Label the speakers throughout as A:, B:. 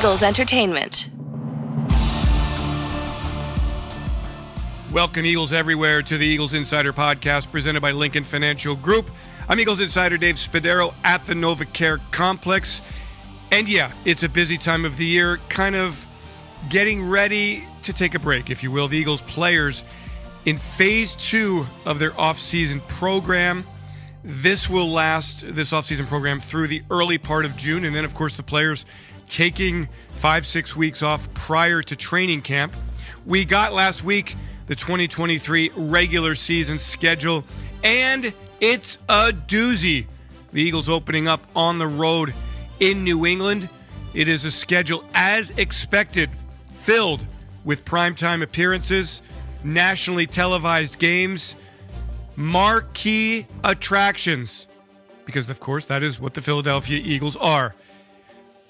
A: Eagles Entertainment.
B: Welcome, Eagles everywhere, to the Eagles Insider Podcast presented by Lincoln Financial Group. I'm Eagles Insider Dave Spadaro at the NovaCare Complex. And yeah, it's a busy time of the year, kind of getting ready to take a break, if you will. The Eagles players in phase two of their offseason program. This will last, this offseason program, through the early part of June. And then, of course, the players taking five, six weeks off prior to training camp. We got last week the 2023 regular season schedule, and it's a doozy. The Eagles opening up on the road in New England. It is a schedule as expected, filled with primetime appearances, nationally televised games, marquee attractions, because of course that is what the Philadelphia Eagles are.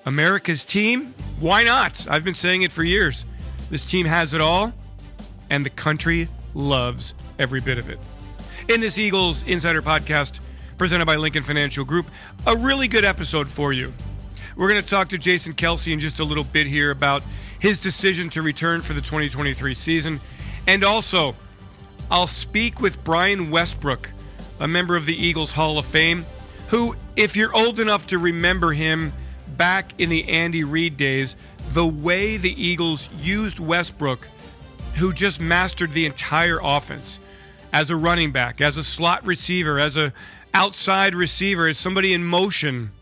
B: America's team? Why not? I've been saying it for years. This team has it all and the country loves every bit of it. In this Eagles Insider podcast, presented by Lincoln Financial Group, a really good episode for you. We're going to talk to Jason Kelce in just a little bit here about his decision to return for the 2023 season. And also, I'll speak with Brian Westbrook, a member of the Eagles Hall of Fame, who, if you're old enough to remember him back in the Andy Reid days, the way the Eagles used Westbrook who just mastered the entire offense as a running back, as a slot receiver, as a outside receiver, as somebody in motion.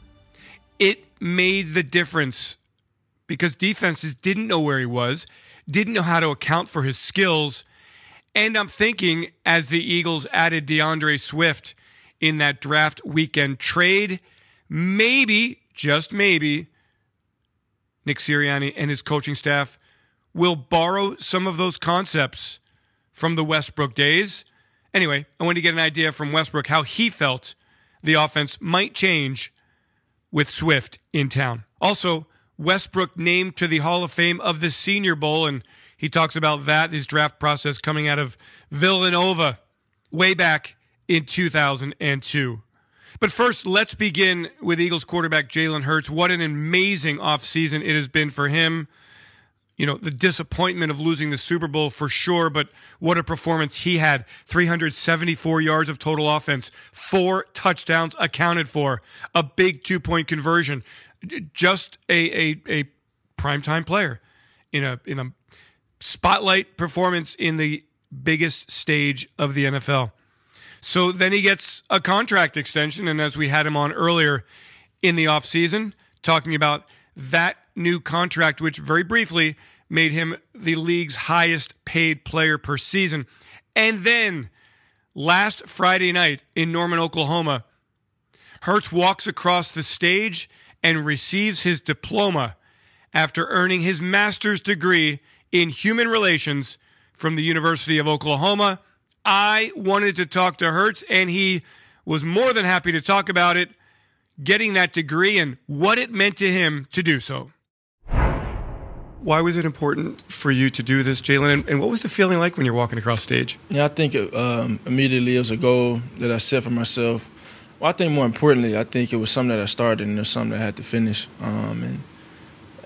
B: It made the difference because defenses didn't know where he was, didn't know how to account for his skills. And I'm thinking as the Eagles added D'Andre Swift in that draft weekend trade, maybe, just maybe, Nick Sirianni and his coaching staff will borrow some of those concepts from the Westbrook days. Anyway, I wanted to get an idea from Westbrook how he felt the offense might change with Swift in town. Also, Westbrook named to the Hall of Fame of the Senior Bowl, and he talks about that, his draft process coming out of Villanova way back in 2002. But first, let's begin with Eagles quarterback Jalen Hurts. What an amazing offseason it has been for him you know, the disappointment of losing the Super Bowl for sure, but what a performance he had. 374 yards of total offense, four touchdowns accounted for, a big two point conversion. Just a, a, a primetime player in a, in a spotlight performance in the biggest stage of the NFL. So then he gets a contract extension. And as we had him on earlier in the offseason, talking about that new contract, which very briefly made him the league's highest paid player per season. And then last Friday night in Norman, Oklahoma, Hurts walks across the stage and receives his diploma after earning his master's degree in human relations from the University of Oklahoma. I wanted to talk to Hurts, and he was more than happy to talk about it, getting that degree and what it meant to him to do so. Why was it important for you to do this, Jalen? And, and, what was the feeling like when you're walking across stage?
C: Yeah, I think um, immediately it was a goal that I set for myself. Well, I think more importantly, I think it was something that I started and it was something that I had to finish. Um, and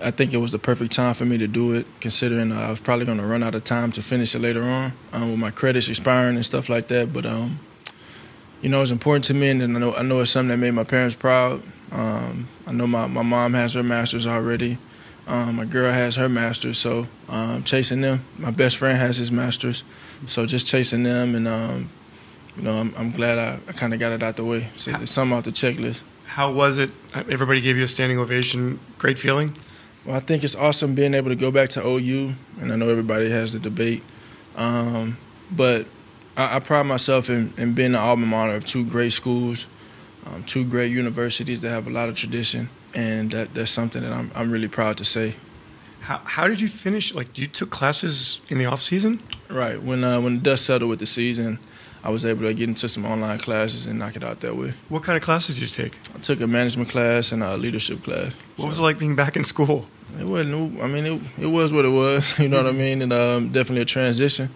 C: I think it was the perfect time for me to do it, considering uh, I was probably going to run out of time to finish it later on um, with my credits expiring and stuff like that. But um, you know, it's important to me, and I know I know it's something that made my parents proud. Um, I know my, my mom has her master's already. Um, my girl has her master's, so um, chasing them. My best friend has his master's, so just chasing them, and um, you know, I'm, I'm glad I, I kind of got it out the way. So it's something off the checklist.
B: How was it? Everybody gave you a standing ovation. Great feeling.
C: Well, I think it's awesome being able to go back to OU, and I know everybody has the debate, um, but I, I, pride myself in, in, being the alma mater of two great schools, um, two great universities that have a lot of tradition and that, that's something that I'm, I'm really proud to say.
B: How, how did you finish? Like, you took classes in the off season?
C: Right. When uh, when the dust settled with the season, I was able to get into some online classes and knock it out that way.
B: What kind of classes did you take?
C: I took a management class and a leadership class.
B: What so. was it like being back in school?
C: It wasn't. I mean, it, it was what it was. You know what I mean? And um, definitely a transition.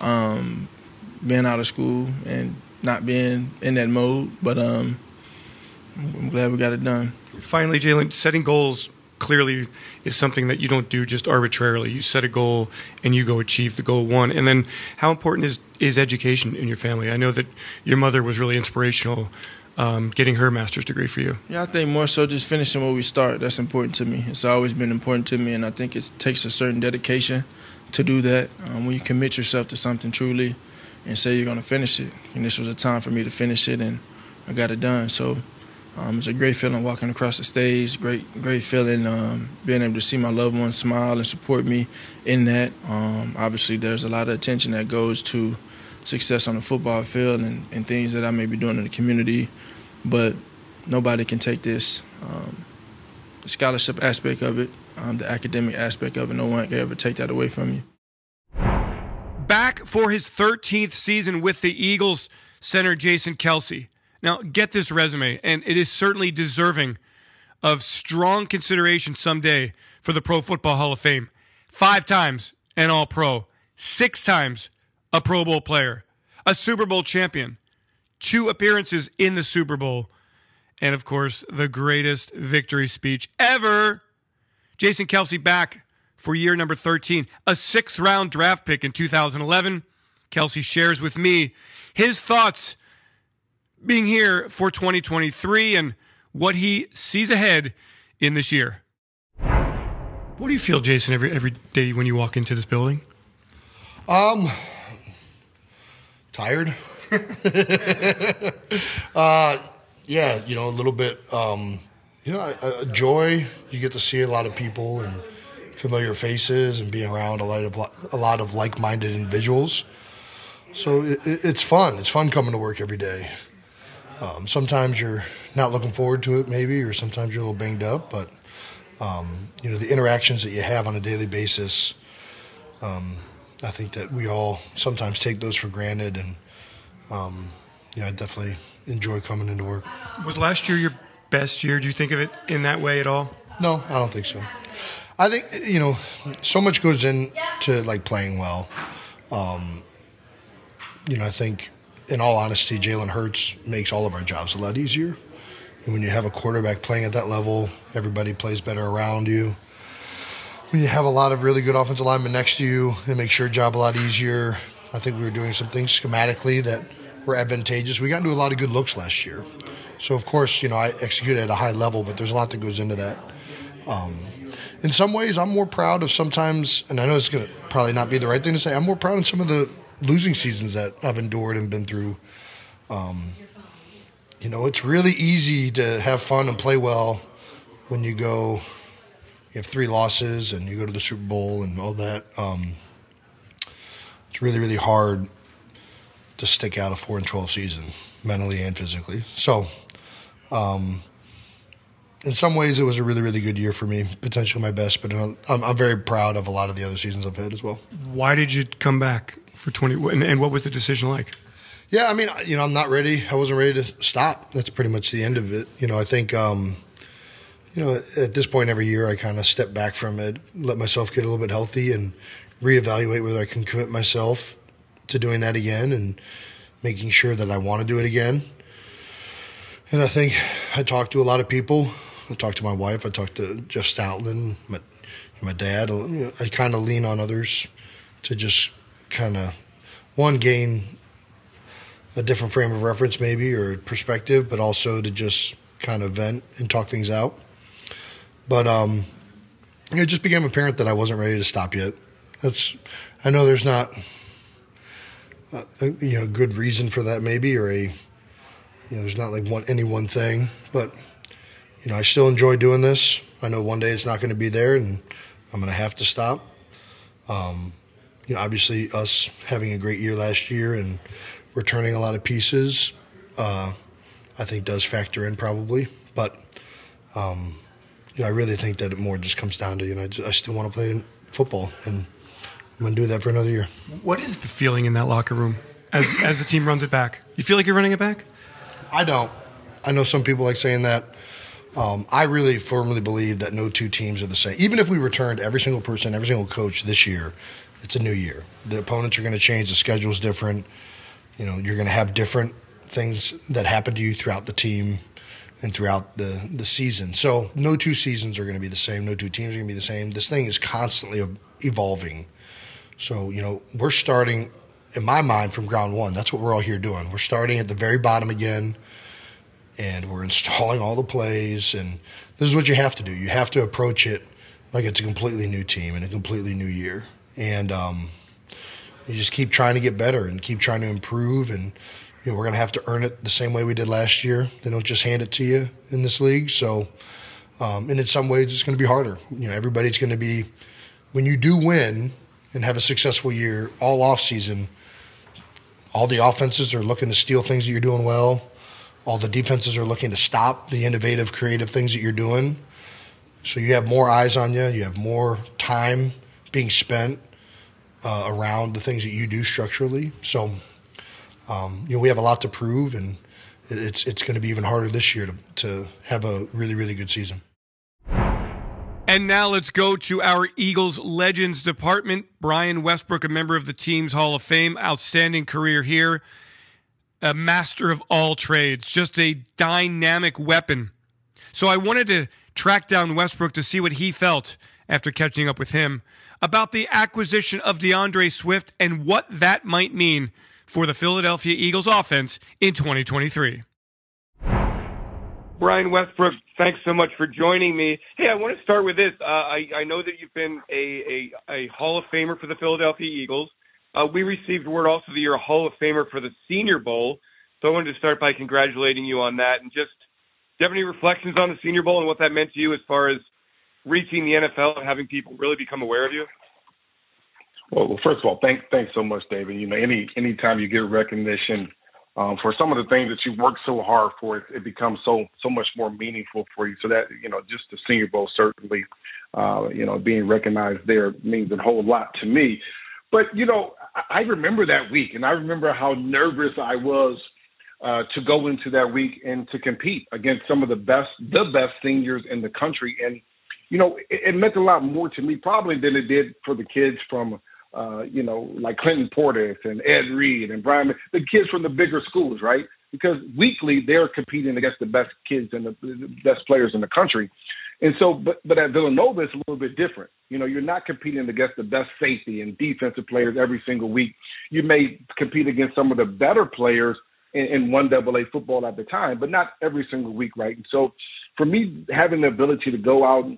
C: Um, being out of school and not being in that mode, but um, I'm glad we got it done
B: finally, Jalen, setting goals clearly is something that you don't do just arbitrarily. You set a goal and you go achieve the goal one. And then, how important is is education in your family? I know that your mother was really inspirational. Um, getting her master's degree for you?
C: Yeah, I think more so just finishing where we start. That's important to me. It's always been important to me, and I think it takes a certain dedication to do that. Um, when you commit yourself to something truly and say you're going to finish it, and this was a time for me to finish it, and I got it done. So um, it's a great feeling walking across the stage. Great, great feeling um, being able to see my loved ones smile and support me in that. Um, obviously, there's a lot of attention that goes to success on the football field and, and, things that I may be doing in the community, but nobody can take this. Um, the scholarship aspect of it, um, the academic aspect of it, no one can ever take that away from you.
B: Back for his 13th season with the Eagles, center Jason Kelce. Now, get this resume, and it is certainly deserving of strong consideration someday for the Pro Football Hall of Fame. Five times an All Pro, six times a Pro Bowl player, a Super Bowl champion, two appearances in the Super Bowl, and of course, the greatest victory speech ever. Jason Kelce back for year number 13, a sixth round draft pick in 2011. Kelce shares with me his thoughts being here for 2023 and what he sees ahead in this year. What do you feel, Jason, every every day when you walk into this building?
A: Um, tired. uh, yeah, you know, a little bit. Um, you know, a, a joy. You get to see a lot of people and familiar faces, and being around a lot of a lot of like-minded individuals. So it, it's fun. It's fun coming to work every day. Um, sometimes you're not looking forward to it, maybe, or sometimes you're a little banged up. But um, you know, the interactions that you have on a daily basis, um, I think that we all sometimes take those for granted, and um, yeah, I definitely enjoy coming into work.
B: Was last year your best year? Do you think of it in that way at all?
A: No, I don't think so. I think you know, so much goes into like playing well. Um, you know, I think in all honesty, Jalen Hurts makes all of our jobs a lot easier. And when you have a quarterback playing at that level, everybody plays better around you. When you have a lot of really good offensive linemen next to you, it makes your job a lot easier. I think we were doing some things schematically that were advantageous. We got into a lot of good looks last year. So, of course, you know, I executed at a high level, but there's a lot that goes into that. Um, in some ways, I'm more proud of sometimes, and I know it's going to probably not be the right thing to say, I'm more proud of some of the losing seasons that I've endured and been through. Um, you know, it's really easy to have fun and play well when you go. You have three losses and you go to the Super Bowl and all that. Um, it's really, really hard to stick out a four and twelve season mentally and physically. So, um, in some ways, it was a really, really good year for me. Potentially my best, but I'm, I'm very proud of a lot of the other seasons I've had as well.
B: Why did you come back? for 20 and, and what was the decision like
A: yeah i mean you know i'm not ready i wasn't ready to stop that's pretty much the end of it you know i think um, you know at this point every year i kind of step back from it let myself get a little bit healthy and reevaluate whether i can commit myself to doing that again and making sure that i want to do it again. And i think i talked to a lot of people. I talked to my wife i talked to jeff stoutland my, my dad. I kind of lean on others to just kind of one gain a different frame of reference maybe or perspective, but also to just kind of vent and talk things out. But um, it just became apparent that I wasn't ready to stop yet. That's I know there's not a, you know good reason for that maybe or a you know there's not like one any one thing, but you know I still enjoy doing this. I know one day it's not going to be there and I'm going to have to stop. Um, you know, obviously us having a great year last year and returning a lot of pieces, uh, I think does factor in probably. But um, you know, I really think that it more just comes down to you know I, just, I still want to play football and I'm going to do that for another year.
B: What is the feeling in that locker room as as the team runs it back? You feel like you're running it back?
A: I don't. I know some people like saying that. Um, I really firmly believe that no two teams are the same. Even if we returned every single person, every single coach this year, it's a new year. The opponents are going to change. The schedule's different. You know, you're going to have different things that happen to you throughout the team. And throughout the the season. So no two seasons are going to be the same. No two teams are going to be the same. This thing is constantly evolving. So you know we're starting, in my mind, from ground one. That's what we're all here doing. We're starting at the very bottom again, and we're installing all the plays. And this is what you have to do. You have to approach it like it's a completely new team and a completely new year. And um, you just keep trying to get better and keep trying to improve and you know, we're going to have to earn it the same way we did last year. They don't just hand it to you in this league. So, um, and in some ways, it's going to be harder. You know, everybody's going to be when you do win and have a successful year all off season. All the offenses are looking to steal things that you're doing well. All the defenses are looking to stop the innovative, creative things that you're doing. So you have more eyes on you. You have more time being spent uh, around the things that you do structurally. So um, you know, we have a lot to prove, and it's it's going to be even harder this year to to have a really really good season.
B: And now let's go to our Eagles Legends department. Brian Westbrook, a member of the team's Hall of Fame, outstanding career here, a master of all trades, just a dynamic weapon. So I wanted to track down Westbrook to see what he felt after catching up with him about the acquisition of D'Andre Swift and what that might mean for the Philadelphia Eagles offense in 2023. Brian Westbrook, thanks so much for joining me. Hey, I want to start with this. Uh, I, I, know that you've been a, a, a, Hall of Famer for the Philadelphia Eagles. Uh, we received word also that you're a Hall of Famer for the Senior Bowl. So I wanted to start by congratulating you on that. And just, do you have any reflections on the Senior Bowl and what that meant to you as far as reaching the NFL and having people really become aware of you?
D: Well, well, first of all, thank thanks so much, David. You know, any anytime you get recognition um, for some of the things that you worked so hard for, it, it, becomes so so much more meaningful for you. So that you know, just the Senior Bowl certainly, uh, you know, being recognized there means a whole lot to me. But you know, I, I remember that week, and I remember how nervous I was uh, to go into that week and to compete against some of the best, the best seniors in the country. And you know, it, it meant a lot more to me probably than it did for the kids from uh, you know, like Clinton Portis and Ed Reed and Brian, the kids from the bigger schools, right? Because weekly they're competing against the best kids and the, best players in the country. And so, but but at Villanova it's a little bit different. You know, you're not competing against the best safety and defensive players every single week. You may compete against some of the better players in, in one double A football at the time, but not every single week, right? And so, for me, having the ability to go out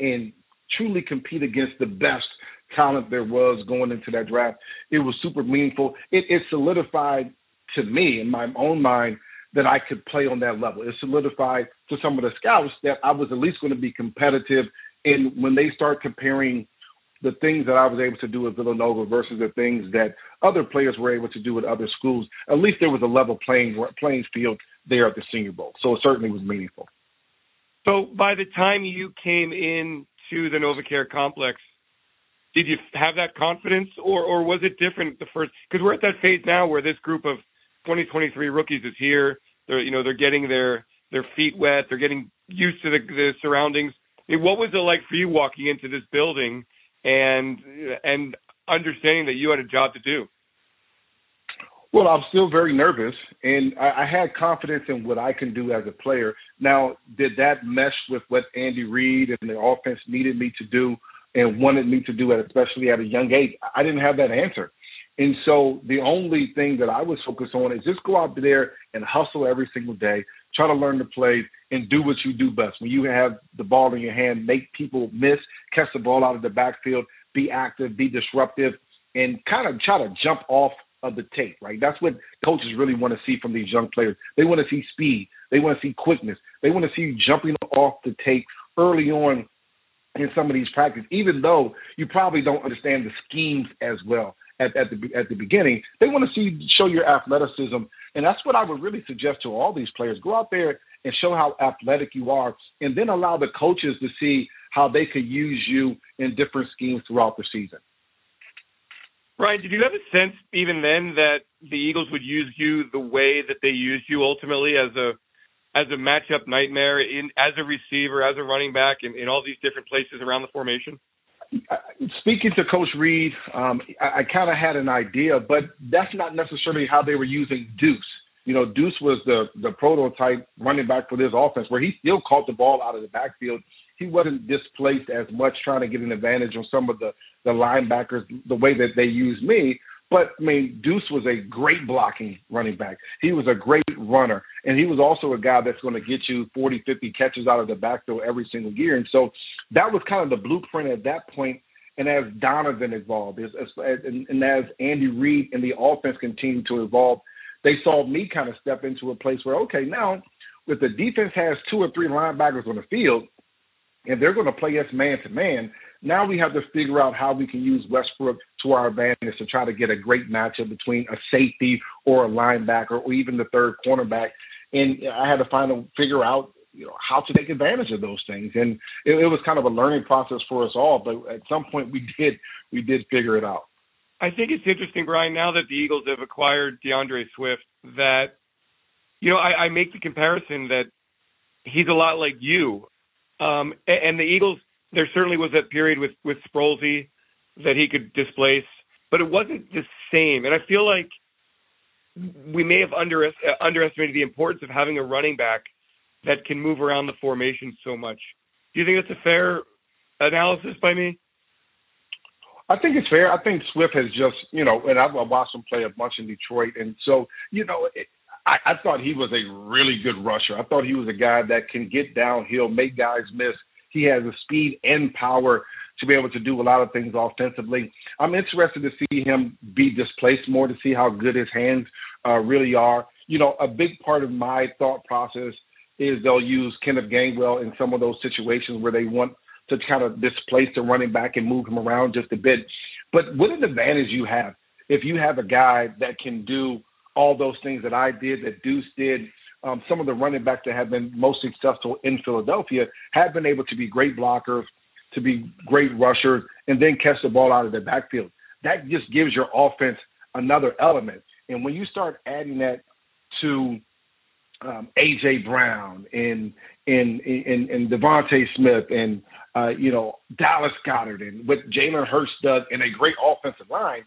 D: and truly compete against the best talent there was going into that draft. It was super meaningful. It, it solidified to me in my own mind that I could play on that level. It solidified to some of the scouts that I was at least going to be competitive. And when they start comparing the things that I was able to do at Villanova versus the things that other players were able to do at other schools, at least there was a level playing playing field there at the Senior Bowl. So it certainly was meaningful.
B: So by the time you came in to the NovaCare complex, did you have that confidence, or or was it different the first? Because we're at that phase now where this group of 2023 rookies is here. They're you know they're getting their their feet wet. They're getting used to the, the surroundings. I mean, what was it like for you walking into this building and and understanding that you had a job to do?
D: Well, I'm still very nervous, and I, I had confidence in what I can do as a player. Now, did that mesh with what Andy Reid and the offense needed me to do? And wanted me to do it, especially at a young age, I didn't have that answer. And so the only thing that I was focused on is just go out there and hustle every single day, try to learn the plays, and do what you do best. When you have the ball in your hand, make people miss, catch the ball out of the backfield, be active, be disruptive, and kind of try to jump off of the tape, right? That's what coaches really want to see from these young players. They want to see speed. They want to see quickness. They want to see you jumping off the tape early on in some of these practices, even though you probably don't understand the schemes as well at, at the at the beginning. They want to see show your athleticism, and that's what I would really suggest to all these players: go out there and show how athletic you are, and then allow the coaches to see how they could use you in different schemes throughout the season.
B: Brian, did you have a sense even then that the Eagles would use you the way that they used you ultimately as a as a matchup nightmare in as a receiver, as a running back, in, in all these different places around the formation?
D: Speaking to Coach Reid, um, I, I kind of had an idea, but that's not necessarily how they were using Deuce. You know, Deuce was the the prototype running back for this offense, where he still caught the ball out of the backfield. He wasn't displaced as much trying to get an advantage on some of the the linebackers the way that they use me. But I mean, Deuce was a great blocking running back. He was a great runner, and he was also a guy that's going to get you 40, 50 catches out of the backfield every single year. And so that was kind of the blueprint at that point. And as Donovan evolved, as, as, and, and as Andy Reid and the offense continued to evolve, they saw me kind of step into a place where, okay, now if the defense has two or three linebackers on the field, and they're going to play us man to man, now we have to figure out how we can use Westbrook to our advantage to try to get a great matchup between a safety or a linebacker or even the third cornerback. And I had to find figure out you know how to take advantage of those things. And it, it was kind of a learning process for us all but at some point we did we did figure it out.
B: I think it's interesting brian now that the eagles have acquired d'andre swift that you know i, I make the comparison that he's a lot like you. Um and, the eagles there certainly was that period with with Sproulsy that he could displace, but it wasn't the same. And I feel like we may have under, uh, underestimated the importance of having a running back that can move around the formation so much. Do you think that's a fair analysis by me?
D: I think it's fair. I think Swift has just, you know, and I've watched him play a bunch in Detroit, and so, you know, it, I, I thought he was a really good rusher. I thought he was a guy that can get downhill, make guys miss, he has the speed and power to be able to do a lot of things offensively. I'm interested to see him be displaced more to see how good his hands uh, really are. You know, a big part of my thought process is they'll use Kenneth Gainwell in some of those situations where they want to kind of displace the running back and move him around just a bit. But what an advantage you have if you have a guy that can do all those things that I did, that Deuce did, um, some of the running backs that have been most successful in Philadelphia have been able to be great blockers, to be great rushers, and then catch the ball out of the backfield. That just gives your offense another element. And when you start adding that to um, AJ Brown and and and, and DeVonta Smith and uh, you know Dallas Goedert and what Jalen Hurts does in a great offensive line,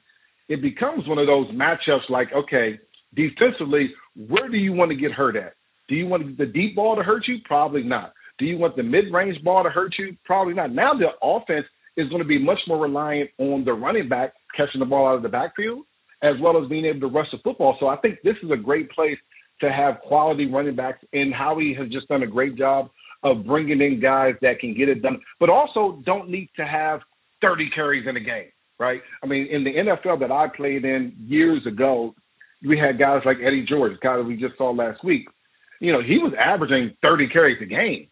D: it becomes one of those matchups like okay, defensively, where do you want to get hurt at? Do you want the deep ball to hurt you? Probably not. Do you want the mid range ball to hurt you? Probably not. Now the offense is going to be much more reliant on the running back catching the ball out of the backfield as well as being able to rush the football. So I think this is a great place to have quality running backs, and Howie has just done a great job of bringing in guys that can get it done, but also don't need to have 30 carries in a game, right? I mean, in the NFL that I played in years ago, we had guys like Eddie George, guy that we just saw last week. You know, he was averaging 30 carries a game.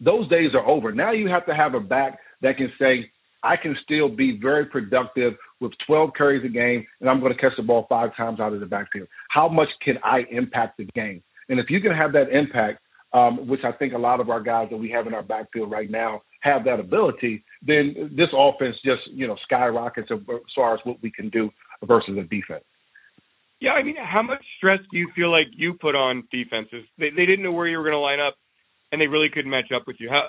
D: Those days are over. Now you have to have a back that can say, I can still be very productive with 12 carries a game, and I'm going to catch the ball five times out of the backfield. How much can I impact the game? And if you can have that impact, um, which I think a lot of our guys that we have in our backfield right now have that ability, then this offense just you know skyrockets as far as what we can do versus a defense.
B: Yeah, I mean, how much stress do you feel like you put on defenses? They they didn't know where you were going to line up, and they really couldn't match up with you. How?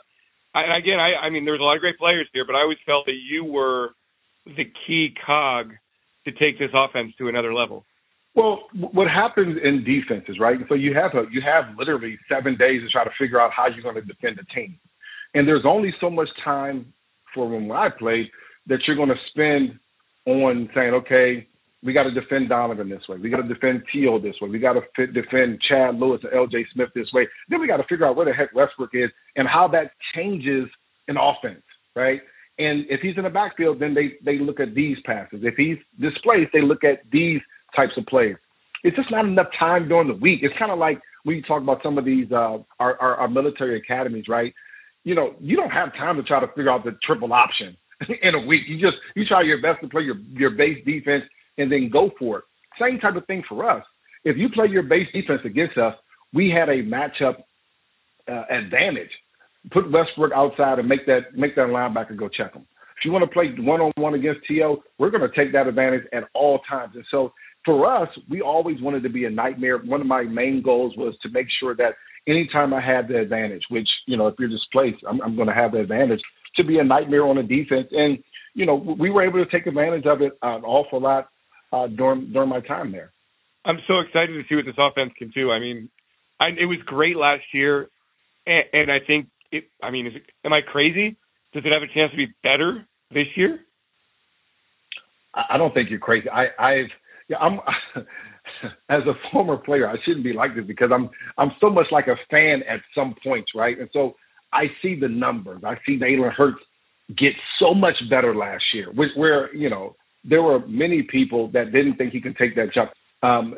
B: I, again, I I mean, there's a lot of great players here, but I always felt that you were the key cog to take this offense to another level.
D: Well, what happens in defenses, right? So you have a you have literally seven days to try to figure out how you're going to defend a team, and there's only so much time for when I played that you're going to spend on saying, okay, we got to defend Donovan this way. We got to defend Teal this way. We got to defend Chad Lewis and L.J. Smith this way. Then we got to figure out where the heck Westbrook is and how that changes an offense, right? And if he's in the backfield, then they they look at these passes. If he's displaced, they look at these types of plays. It's just not enough time during the week. It's kind of like when you talk about some of these uh, our, our our military academies, right? You know, you don't have time to try to figure out the triple option in a week. You just you try your best to play your your base defense and then go for it. Same type of thing for us. If you play your base defense against us, we had a matchup uh, advantage. Put Westbrook outside and make that make that linebacker go check him. If you want to play one on one against To, we're going to take that advantage at all times. And so for us, we always wanted to be a nightmare. One of my main goals was to make sure that anytime I had the advantage, which you know if you're displaced, I'm, I'm going to have the advantage to be a nightmare on the defense. And you know we were able to take advantage of it an awful lot uh, during during my time there.
E: I'm so excited to see what this offense can do. I mean, I, it was great last year, and, and I think it. I mean, is it, am I crazy? Does it have a chance to be better this year?
D: I don't think you're crazy. I, I've, yeah, I'm. as a former player, I shouldn't be like this because I'm, I'm so much like a fan at some points, right? And so I see the numbers. I see Jalen Hurts get so much better last year, which where you know there were many people that didn't think he could take that jump. Um,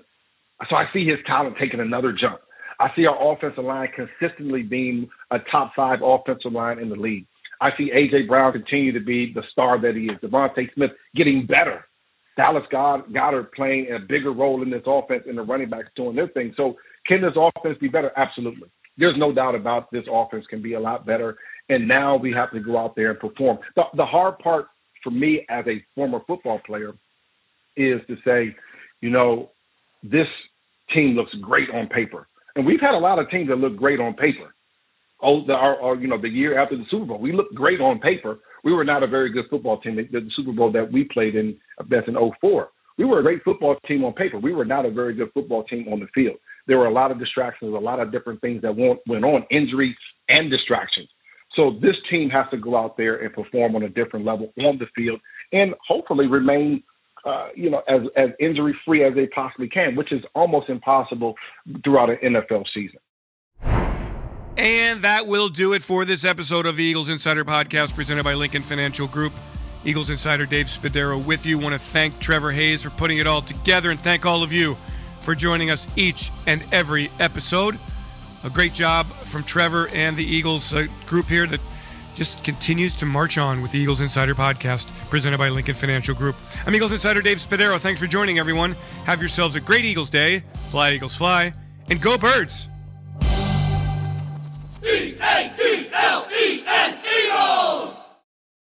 D: so I see his talent taking another jump. I see our offensive line consistently being a top five offensive line in the league. I see AJ Brown continue to be the star that he is. DeVonta Smith getting better. Dallas Goedert playing a bigger role in this offense and the running backs doing their thing. So can this offense be better? Absolutely. There's no doubt about this offense can be a lot better. And now we have to go out there and perform. The, the hard part for me as a former football player is to say, you know, this team looks great on paper. And we've had a lot of teams that look great on paper. Oh, the, our, our, you know, the year after the Super Bowl, we looked great on paper. We were not a very good football team. The, the Super Bowl that we played in, that's in 04. We were a great football team on paper. We were not a very good football team on the field. There were a lot of distractions, a lot of different things that went, went on, injuries and distractions. So this team has to go out there and perform on a different level on the field, and hopefully remain, uh, you know, as as injury free as they possibly can, which is almost impossible throughout an NFL season.
B: And that will do it for this episode of the Eagles Insider Podcast presented by Lincoln Financial Group. Eagles Insider Dave Spadaro with you. Want to thank Trevor Hayes for putting it all together and thank all of you for joining us each and every episode a great job from Trevor and the Eagles uh, group here that just continues to march on with the Eagles Insider podcast presented by Lincoln Financial Group. I'm Eagles Insider Dave Spadaro. Thanks for joining everyone. Have yourselves a great Eagles day. Fly Eagles fly and go birds. E A T L E S